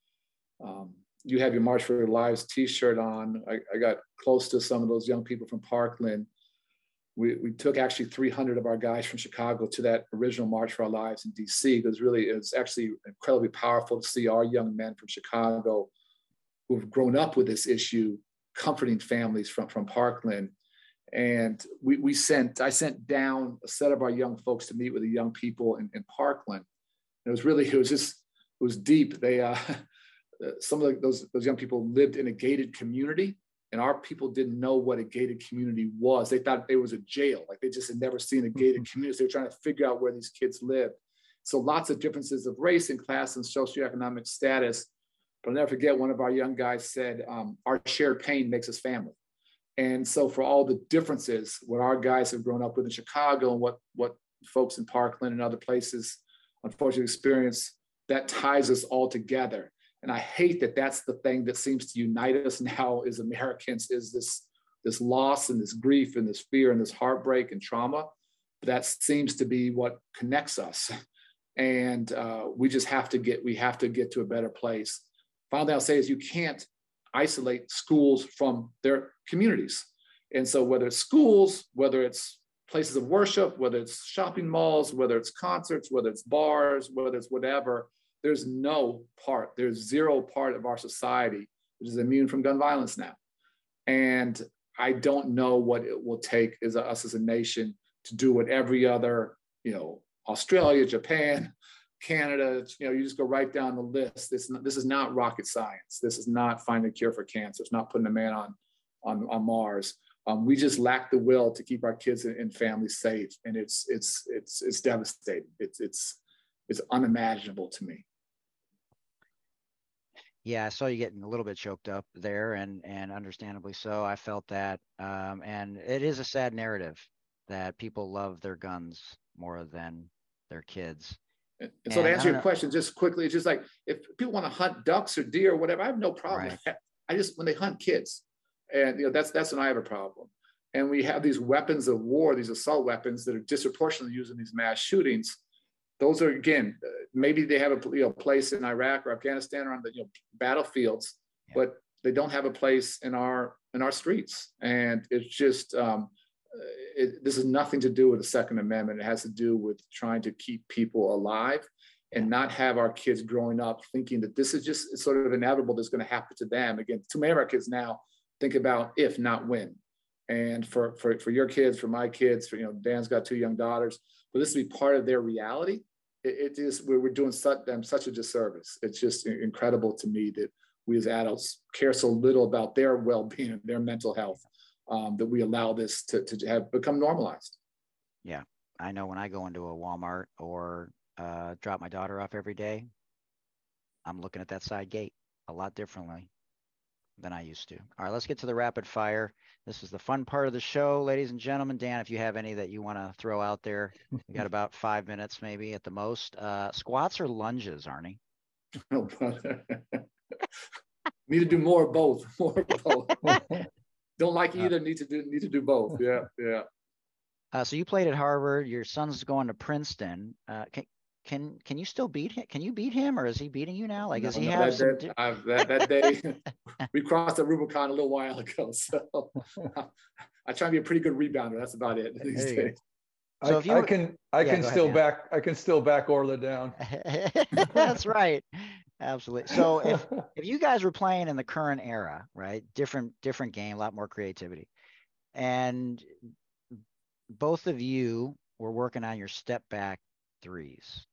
[SPEAKER 3] um, you have your March for Your Lives T-shirt on. I, I, got close to some of those young people from Parkland, we, we took actually 300 of our guys from Chicago to that original March for Our Lives in DC. It was really, it was actually incredibly powerful to see our young men from Chicago who've grown up with this issue, comforting families from, from Parkland. And we, we sent, I sent down a set of our young folks to meet with the young people in, in Parkland. And it was really, (laughs) it was just, it was deep. They, uh, (laughs) some of those, those young people lived in a gated community and our people didn't know what a gated community was. They thought it was a jail, like they just had never seen a gated mm-hmm. community. So they were trying to figure out where these kids lived. So lots of differences of race and class and socioeconomic status. But I'll never forget one of our young guys said, um, our shared pain makes us family. And so for all the differences, what our guys have grown up with in Chicago and what, what folks in Parkland and other places unfortunately experience, that ties us all together. And I hate that that's the thing that seems to unite us now as Americans is this, this loss and this grief and this fear and this heartbreak and trauma. That seems to be what connects us. And uh, we just have to get, we have to get to a better place. Finally, I'll say is you can't isolate schools from their communities. And so whether it's schools, whether it's places of worship, whether it's shopping malls, whether it's concerts, whether it's bars, whether it's whatever, there's no part, there's zero part of our society which is immune from gun violence now. And I don't know what it will take as us as a nation to do what every other, you know, Australia, Japan, Canada, you know, you just go right down the list. This, this is not rocket science. This is not finding a cure for cancer. It's not putting a man on, on, on Mars. Um, we just lack the will to keep our kids and families safe, and it's it's it's it's devastating. It's it's it's unimaginable to me.
[SPEAKER 1] Yeah, I saw you getting a little bit choked up there, and and understandably so. I felt that, um, and it is a sad narrative that people love their guns more than their kids.
[SPEAKER 3] And, and so to answer your know. question, just quickly, it's just like if people want to hunt ducks or deer or whatever, I have no problem. Right. I just when they hunt kids, and you know that's that's when I have a problem. And we have these weapons of war, these assault weapons that are disproportionately used in these mass shootings those are again maybe they have a you know, place in Iraq or Afghanistan or on the you know, battlefields, yeah. but they don't have a place in our in our streets. And it's just um, it, this has nothing to do with the Second Amendment. It has to do with trying to keep people alive and not have our kids growing up thinking that this is just sort of inevitable that's going to happen to them. Again, too many of our kids now think about if, not when. And for for for your kids, for my kids, for you know, Dan's got two young daughters for this to be part of their reality, it, it is we're, we're doing such, them such a disservice. It's just incredible to me that we as adults care so little about their well-being and their mental health um, that we allow this to, to have become normalized.
[SPEAKER 1] Yeah, I know when I go into a Walmart or uh, drop my daughter off every day, I'm looking at that side gate a lot differently than I used to. All right, let's get to the rapid fire. This is the fun part of the show, ladies and gentlemen. Dan, if you have any that you want to throw out there, we got about (laughs) five minutes maybe at the most. Uh, squats or lunges, Arne? Oh,
[SPEAKER 3] brother. (laughs) need to do more of both. (laughs) More of both. Don't like uh, either. Need to do need to do both. Yeah, yeah.
[SPEAKER 1] Uh, so you played at Harvard. Your son's going to Princeton. Uh, can, can can you still beat him? Can you beat him, or is he beating you now? Like, no, is he no, have
[SPEAKER 3] that, some... that, that, that day (laughs) we crossed the Rubicon a little while ago, (laughs) so I try to be a pretty good rebounder. That's about it these days.
[SPEAKER 4] So I, if you, I can, I yeah, can still ahead, back, I can still back Orla down. (laughs)
[SPEAKER 1] That's right, absolutely. So if if you guys were playing in the current era, right, different different game, a lot more creativity, and both of you were working on your step back threes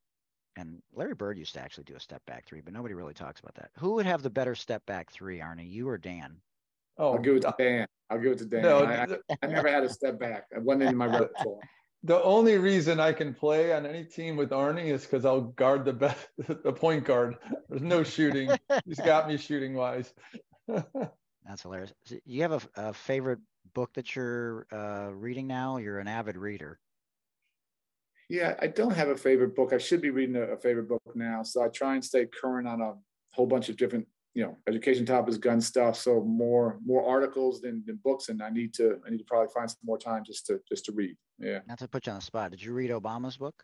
[SPEAKER 1] and Larry Bird used to actually do a step back three, but nobody really talks about that. Who would have the better step back three, Arne? You or Dan?
[SPEAKER 3] Oh, I'll give it to Dan. I'll give it to Dan. No, I, I, I never had a step back. I wasn't in my (laughs) repertoire.
[SPEAKER 4] The only reason I can play on any team with Arne is because I'll guard the best, (laughs) the point guard. There's no shooting. He's (laughs) got me shooting wise.
[SPEAKER 1] That's hilarious. You have a, a favorite book that you're uh, reading now? You're an avid reader.
[SPEAKER 3] Yeah, I don't have a favorite book. I should be reading a, a, favorite book now. So I try and stay current on a whole bunch of different, you know, education topics, gun stuff. So more more articles than, than books. And I need to I need to probably find some more time just to just to read. Yeah.
[SPEAKER 1] Not to put you on the spot. Did you read Obama's book?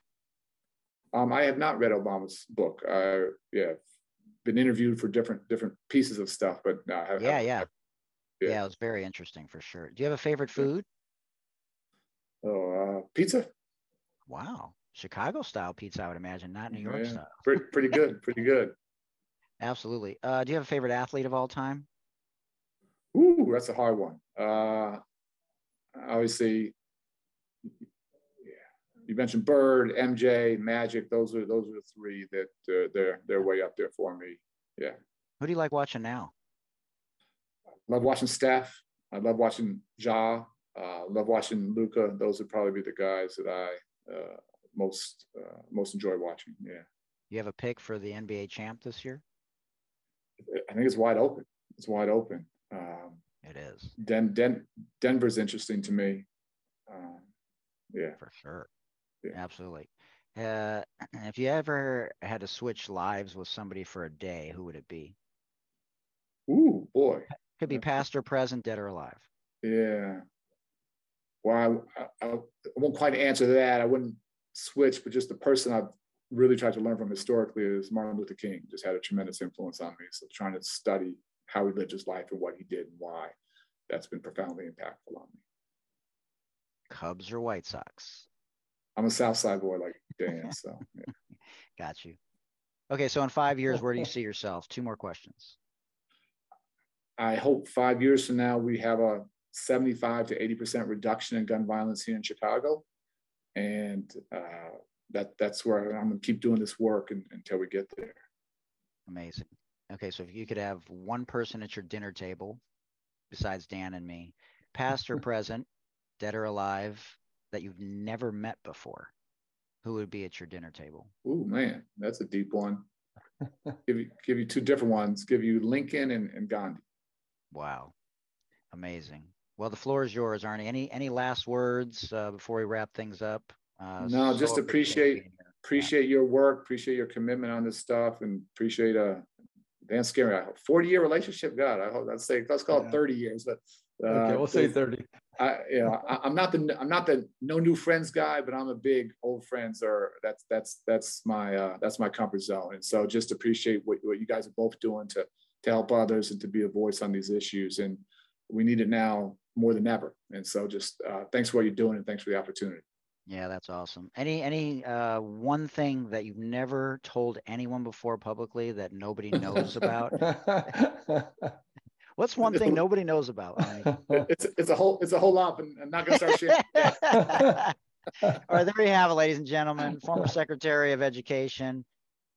[SPEAKER 3] Um, I have not read Obama's book. I yeah, been interviewed for different different pieces of stuff, but no,
[SPEAKER 1] have, yeah, yeah. Yeah, yeah, it was very interesting for sure. Do you have a favorite food?
[SPEAKER 3] Oh, uh, pizza.
[SPEAKER 1] Wow. Chicago style pizza, I would imagine, not New York yeah, style.
[SPEAKER 3] pretty, pretty (laughs) good. Pretty good.
[SPEAKER 1] Absolutely. Uh, do you have a favorite athlete of all time?
[SPEAKER 3] Ooh, that's a hard one. Uh, obviously, yeah, you mentioned Bird, MJ, Magic. Those are those are the three that uh, they're they're way up there for me. Yeah.
[SPEAKER 1] Who do you like watching now?
[SPEAKER 3] Love watching Steph. I love watching Ja. Uh, love watching Luka. Those would probably be the guys that I uh, most uh, most enjoy watching. Yeah.
[SPEAKER 1] You have a pick for the NBA champ this year?
[SPEAKER 3] I think it's wide open. It's wide open. Um,
[SPEAKER 1] it is.
[SPEAKER 3] Den, Den, Denver's interesting to me. Um, yeah,
[SPEAKER 1] for sure. Yeah. Absolutely. Uh, (clears throat) if you ever had to switch lives with somebody for a day, who would it be?
[SPEAKER 3] Ooh, boy.
[SPEAKER 1] Could be past or present, dead or alive.
[SPEAKER 3] Yeah. Well, I, I, I won't quite answer that. I wouldn't switch, but just the person I've really tried to learn from historically is Martin Luther King. Just had a tremendous influence on me. So trying to study how he lived his life and what he did and why, that's been profoundly impactful on me.
[SPEAKER 1] Cubs or White Sox?
[SPEAKER 3] I'm a South Side boy like Dan. (laughs) So yeah.
[SPEAKER 1] got you. Okay, so in five years, where do you (laughs) see yourself? Two more questions.
[SPEAKER 3] I hope five years from now we have a 75 to 80% reduction in gun violence here in Chicago. And uh, that that's where I'm gonna keep doing this work and, until we get there.
[SPEAKER 1] Amazing. Okay, so if you could have one person at your dinner table, besides Dan and me, past or (laughs) present, dead or alive, that you've never met before, who would be at your dinner table?
[SPEAKER 3] Oh man, that's a deep one. (laughs) give you give you two different ones. Give you Lincoln and, and Gandhi.
[SPEAKER 1] Wow, amazing. Well, the floor is yours, Arne. Any any last words uh, before we wrap things up?
[SPEAKER 3] Uh, no, so just appreciate appreciate yeah. your work, appreciate your commitment on this stuff, and appreciate uh Dan Scary. I hope 40 year relationship. God, I hope let's say let's call yeah. it 30 years, but
[SPEAKER 4] uh, okay, we'll say 30.
[SPEAKER 3] I, you know, I, am not the I'm not the no new friends guy, but I'm a big old friends. Or that's that's that's my uh, that's my comfort zone. And so just appreciate what, what you guys are both doing to to help others and to be a voice on these issues. And we need it now more than ever. And so just uh, thanks for what you're doing and thanks for the opportunity.
[SPEAKER 1] Yeah, that's awesome. Any any uh, one thing that you've never told anyone before publicly that nobody knows about? (laughs) What's one thing nobody knows about? (laughs)
[SPEAKER 3] it's it's a whole it's a whole lot, and I'm not gonna start sharing. (laughs)
[SPEAKER 1] All right, there you have it, ladies and gentlemen. Former Secretary of Education,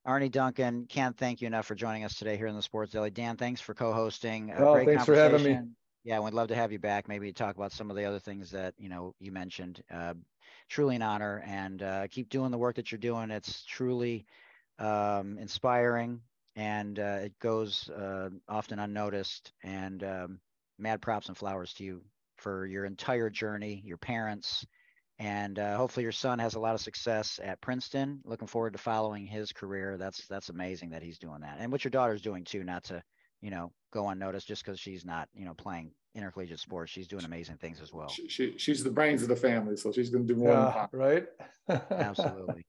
[SPEAKER 1] Arne Duncan. Can't thank you enough for joining us today here in the Sports Deli. Dan, thanks for co-hosting.
[SPEAKER 4] Oh, thanks for having me.
[SPEAKER 1] Yeah, we'd love to have you back. Maybe talk about some of the other things that you know you mentioned. Uh, truly an honor, and uh, keep doing the work that you're doing. It's truly um, inspiring, and uh, it goes uh, often unnoticed. And um, mad props and flowers to you for your entire journey, your parents, and uh, hopefully your son has a lot of success at Princeton. Looking forward to following his career. That's that's amazing that he's doing that, and what your daughter's doing too. Not to you know go unnoticed just because she's not you know playing intercollegiate sports. She's doing amazing things as well.
[SPEAKER 3] She, she she's the brains of the family, so she's going to do more.
[SPEAKER 4] Yeah, right. (laughs)
[SPEAKER 1] Absolutely.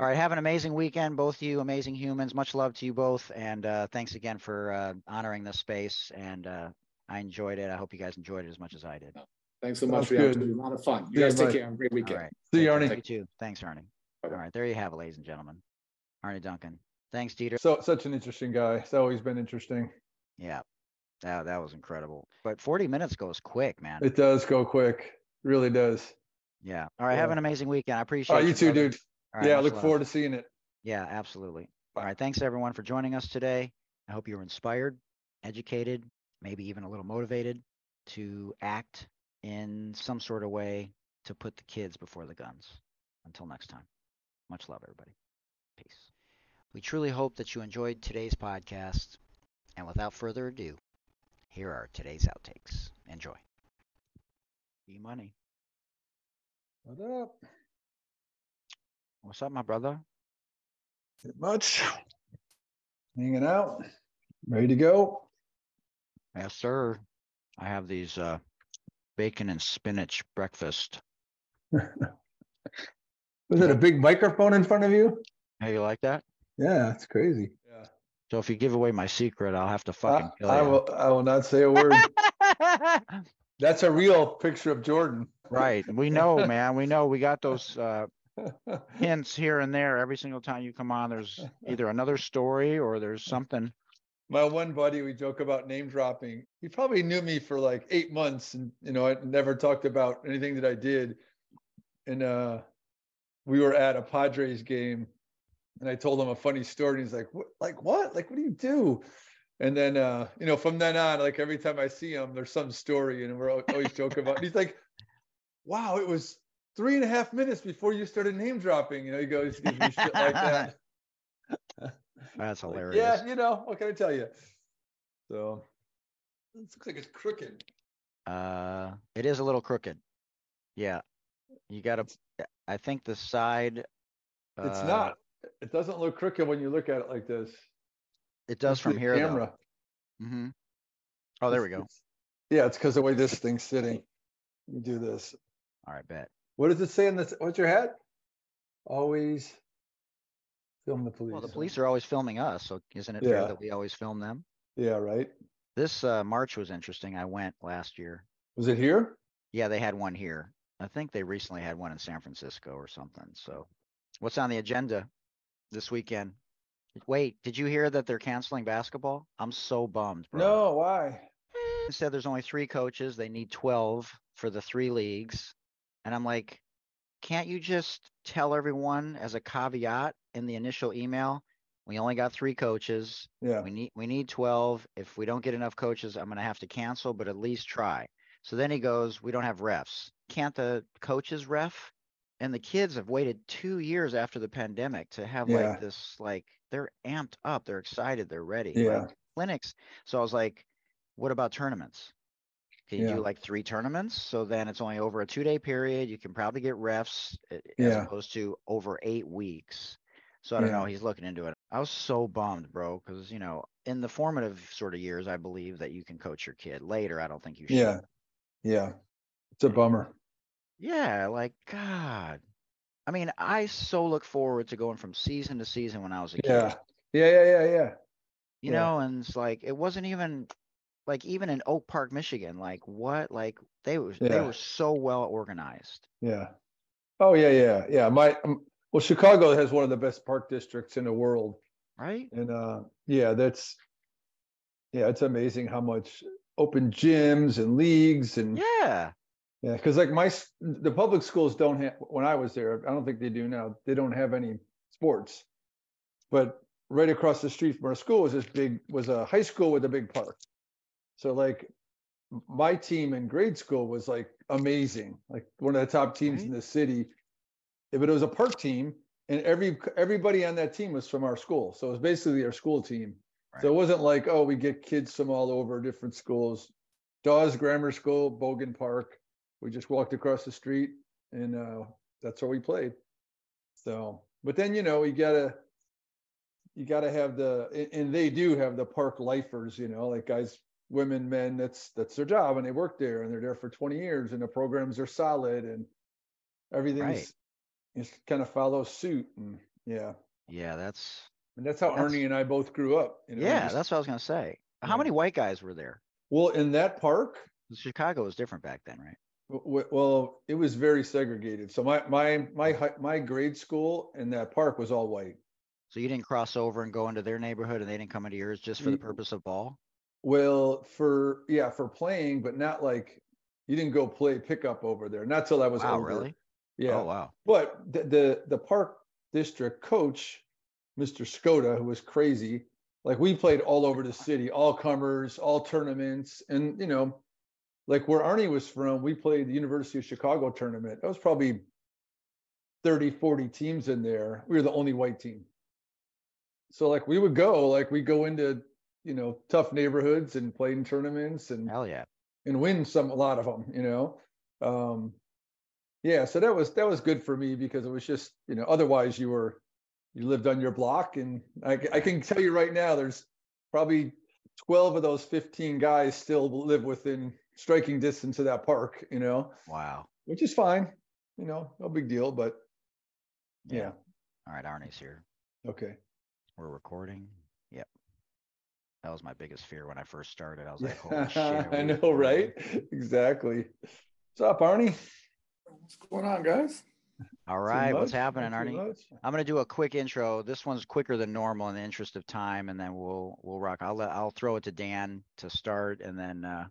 [SPEAKER 1] All right. Have an amazing weekend, both of you, amazing humans. Much love to you both, and uh, thanks again for uh, honoring this space. And uh, I enjoyed it. I hope you guys enjoyed it as much as I did.
[SPEAKER 3] Thanks so much for the A lot of fun. You guys take care. Have a great weekend. All right.
[SPEAKER 4] See you, Arne.
[SPEAKER 1] You too. Thanks, Arne. Bye-bye. All right. There you have it, ladies and gentlemen. Arne Duncan. Thanks, Dieter.
[SPEAKER 4] So such an interesting guy. It's always been interesting.
[SPEAKER 1] Yeah. That, that was incredible. But 40 minutes goes quick, man.
[SPEAKER 4] It does go quick. It really does.
[SPEAKER 1] Yeah. All right. Yeah. Have an amazing weekend. I oh, appreciate it.
[SPEAKER 4] Oh, you too, dude. yeah. I look love. forward to seeing it.
[SPEAKER 1] Yeah, absolutely. All right. Thanks everyone for joining us today. I hope you were inspired, educated, maybe even a little motivated to act in some sort of way to put the kids before the guns. Until next time, much love, everybody. Peace. We truly hope that you enjoyed today's podcast. And without further ado, here are today's outtakes. Enjoy. E money.
[SPEAKER 4] What up?
[SPEAKER 1] What's up, my brother?
[SPEAKER 4] Not much. Hanging out. Ready to go.
[SPEAKER 1] Yes, sir. I have these uh, bacon and spinach breakfast. (laughs)
[SPEAKER 4] Was it a big microphone in front of you?
[SPEAKER 1] Hey, you like that?
[SPEAKER 4] Yeah, it's crazy.
[SPEAKER 1] So if you give away my secret, I'll have to fucking kill
[SPEAKER 4] I
[SPEAKER 1] you.
[SPEAKER 4] will. I will not say a word. (laughs) That's a real picture of Jordan.
[SPEAKER 1] Right. We (laughs) know, man. We know. We got those uh, (laughs) hints here and there every single time you come on. There's either another story or there's something
[SPEAKER 4] my one buddy, we joke about name dropping. He probably knew me for like eight months, and you know, I never talked about anything that I did. And uh, we were at a Padres game, and I told him a funny story. And he's like, "What? Like what? Like what do you do?" And then, uh, you know, from then on, like every time I see him, there's some story, and we're always joking about. It. he's like, "Wow, it was three and a half minutes before you started name dropping." You know, he goes, shit like that. (laughs)
[SPEAKER 1] That's
[SPEAKER 4] Like,
[SPEAKER 1] hilarious.
[SPEAKER 4] yeah, you know, what can I tell you? So it looks like it's crooked.
[SPEAKER 1] Uh, it is a little crooked. Yeah, you gotta, I think the side.
[SPEAKER 4] It's
[SPEAKER 1] uh,
[SPEAKER 4] not. It doesn't look crooked when you look at it like this.
[SPEAKER 1] It does
[SPEAKER 4] It's
[SPEAKER 1] from here
[SPEAKER 4] camera.
[SPEAKER 1] hmm Oh, there we go.
[SPEAKER 4] it's- Yeah, it's because the way this thing's sitting. You do this.
[SPEAKER 1] All right, bet.
[SPEAKER 4] What does it say in this? What's your hat? Always film the police.
[SPEAKER 1] Well, the police are always filming us, so isn't it
[SPEAKER 4] Yeah.
[SPEAKER 1] fair that we always film them?
[SPEAKER 4] Yeah, right.
[SPEAKER 1] This uh, March was interesting. I went last year.
[SPEAKER 4] Was it here?
[SPEAKER 1] Yeah, they had one here. I think they recently had one in San Francisco or something. So, what's on the agenda this weekend? Wait, did you hear that they're canceling basketball? I'm so bummed, bro.
[SPEAKER 4] No. Why?
[SPEAKER 1] They said there's only three coaches. They need 12 for the three leagues. And I'm like, can't you just tell everyone as a caveat in the initial email, we only got three coaches.
[SPEAKER 4] Yeah.
[SPEAKER 1] We need we need 12. If we don't get enough coaches, I'm gonna have to cancel, but at least try. So then he goes, We don't have refs. Can't the coaches ref? And the kids have waited two years after the pandemic to have
[SPEAKER 4] Yeah.
[SPEAKER 1] like this, like they're amped up, they're excited, they're ready.
[SPEAKER 4] Yeah.
[SPEAKER 1] Like clinics. So I was like, What about tournaments? Can you
[SPEAKER 4] Yeah.
[SPEAKER 1] do like three tournaments? So then it's only over a two day period. You can probably get refs uh, as
[SPEAKER 4] Yeah.
[SPEAKER 1] opposed to over eight weeks. So I don't know. He's looking into it. I was so bummed, bro, because you know, in the formative sort of years, I believe that you can coach your kid. Later, I don't think you should.
[SPEAKER 4] Yeah. Yeah. It's a bummer.
[SPEAKER 1] Yeah, like God. I mean, I so look forward to going from season to season when I was a kid.
[SPEAKER 4] Yeah. Yeah. Yeah. Yeah. Yeah.
[SPEAKER 1] You
[SPEAKER 4] yeah.
[SPEAKER 1] know, and it's like it wasn't even like even in Oak Park, Michigan, like what? Like they was they were so well organized.
[SPEAKER 4] Yeah. Oh yeah, yeah, yeah. My um, well, Chicago has one of the best park districts in the world,
[SPEAKER 1] Right?
[SPEAKER 4] and uh, yeah, that's yeah, it's amazing how much open gyms and leagues and
[SPEAKER 1] Yeah.
[SPEAKER 4] Yeah, because like my the public schools don't have when I was there, I don't think they do now. They don't have any sports, but right across the street from our school was this big was a high school with a big park. So like my team in grade school was like amazing, like one of the top teams in the city. But it was a park team, and every everybody on that team was from our school. So it was basically our school team. So it wasn't like, oh, we get kids from all over different schools. Dawes Grammar School, Bogan Park. We just walked across the street, and uh, that's where we played. So, but then you know, you gotta you gotta have the and they do have the park lifers, you know, like guys, women, men, that's that's their job and they work there and they're there for 20 years and the programs are solid and everything's just kind of follows suit and yeah.
[SPEAKER 1] Yeah, that's
[SPEAKER 4] And that's how
[SPEAKER 1] That's-
[SPEAKER 4] Ernie and I both grew up. You know,
[SPEAKER 1] yeah,
[SPEAKER 4] just-
[SPEAKER 1] that's what I was gonna say. How
[SPEAKER 4] Yeah.
[SPEAKER 1] many white guys were there?
[SPEAKER 4] well in that park.
[SPEAKER 1] Chicago was different back then, right?
[SPEAKER 4] Well, it was very segregated. So my my my my grade school in that park was all white.
[SPEAKER 1] So you didn't cross over and go into their neighborhood and they didn't come into yours just for the purpose of ball?
[SPEAKER 4] Well, for yeah, for playing, but not like you didn't go play pickup over there. Not till I was
[SPEAKER 1] Wow,
[SPEAKER 4] older.
[SPEAKER 1] really?
[SPEAKER 4] Yeah.
[SPEAKER 1] Oh wow.
[SPEAKER 4] But the, the the park district coach, Mr. Skoda, who was crazy, like we played all over the city, all comers, all tournaments, and you know, like where Arne was from, we played the University of Chicago tournament. That was probably 30, 40 teams in there. We were the only white team. So like we would go, like we go into, you know, tough neighborhoods and play in tournaments and
[SPEAKER 1] Hell yeah.
[SPEAKER 4] and win some a lot of them you know um yeah so that was that was good for me because it was just you know otherwise you were you lived on your block and I, I can tell you right now there's probably 12 of those 15 guys still live within striking distance of that park you know
[SPEAKER 1] Wow.
[SPEAKER 4] which is fine you know no big deal but
[SPEAKER 1] Yeah.
[SPEAKER 4] yeah,
[SPEAKER 1] All right, Arne's here.
[SPEAKER 4] okay
[SPEAKER 1] We're recording. Yep. That was my biggest fear when I first started. I was like, holy (laughs) shit.
[SPEAKER 4] i know
[SPEAKER 1] recording?"
[SPEAKER 4] right exactly what's up arne
[SPEAKER 3] What's going on, guys?
[SPEAKER 1] All right, what's happening,
[SPEAKER 4] Not
[SPEAKER 1] Arne?
[SPEAKER 4] much?
[SPEAKER 1] I'm gonna do a quick intro. This one's quicker than normal in the interest of time, and then we'll we'll rock. I'll let I'll throw it to Dan to start, and then uh,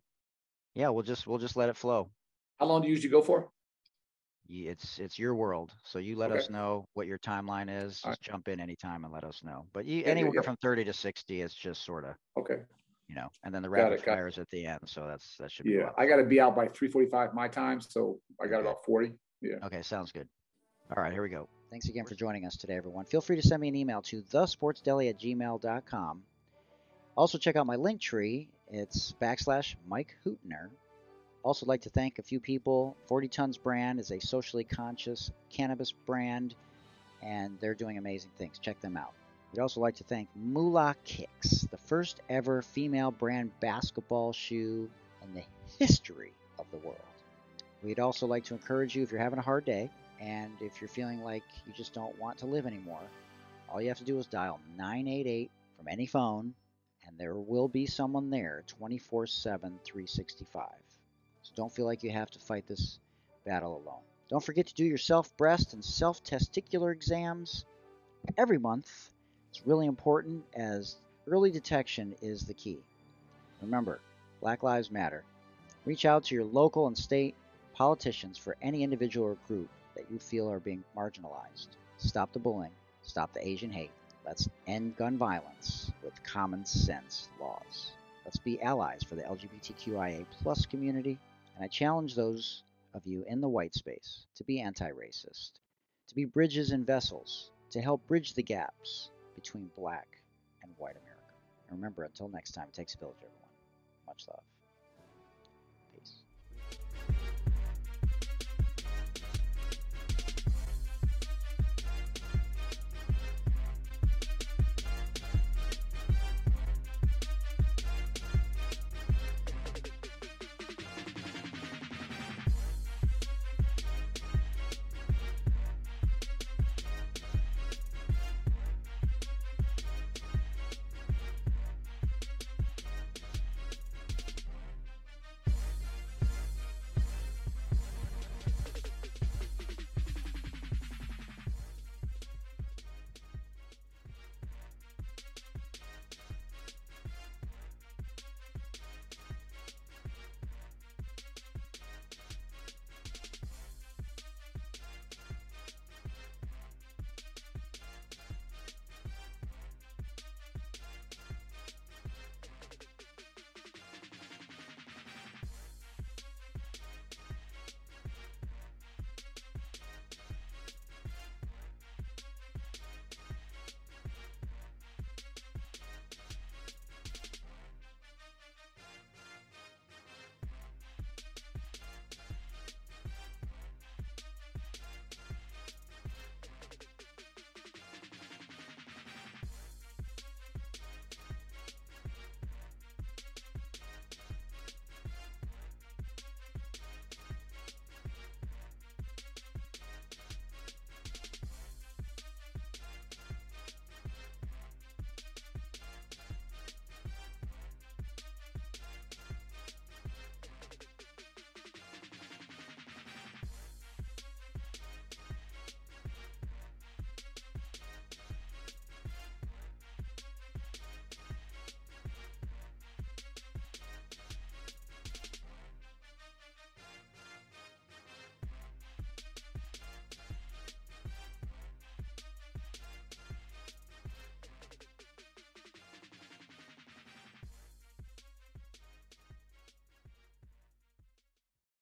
[SPEAKER 1] yeah, we'll just we'll just let it flow.
[SPEAKER 3] How long do you usually go for?
[SPEAKER 1] It's it's your world, so you let
[SPEAKER 3] Okay.
[SPEAKER 1] us know what your timeline is. Just jump in anytime and let us know. But you,
[SPEAKER 3] Yeah,
[SPEAKER 1] anywhere
[SPEAKER 3] yeah.
[SPEAKER 1] from 30 to 60 it's just sort of
[SPEAKER 3] Okay.
[SPEAKER 1] you know, and then the
[SPEAKER 3] Got
[SPEAKER 1] rapid
[SPEAKER 3] it,
[SPEAKER 1] fires at the end. So that's that should be.
[SPEAKER 3] Yeah. I got to be out by three forty-five my time, so I got
[SPEAKER 1] Okay.
[SPEAKER 3] about forty. Yeah.
[SPEAKER 1] Okay, sounds good. All right, here we go. Thanks again for joining us today, everyone. Feel free to send me an email to thesportsdeli at gmail.com. Also, check out my link tree. It's backslash Mike Hootner. Also, like to thank a few people. 40 Tons Brand is a socially conscious cannabis brand, and they're doing amazing things. Check them out. We'd also like to thank Moolah Kicks, the first ever female brand basketball shoe in the history of the world. We'd also like to encourage you if you're having a hard day and if you're feeling like you just don't want to live anymore, all you have to do is dial 988 from any phone, and there will be someone there 24 7, 365. So don't feel like you have to fight this battle alone. Don't forget to do your self breast and self testicular exams every month. It's really important as early detection is the key. Remember, Black Lives Matter. Reach out to your local and state politicians for any individual or group that you feel are being marginalized. Stop the bullying, stop the Asian hate. Let's end gun violence with common sense laws. Let's be allies for the LGBTQIA plus community. And I challenge those of you in the white space to be anti racist, to be bridges and vessels, to help bridge the gaps between black and white America. And remember, until next time, it takes a village, everyone. Much love.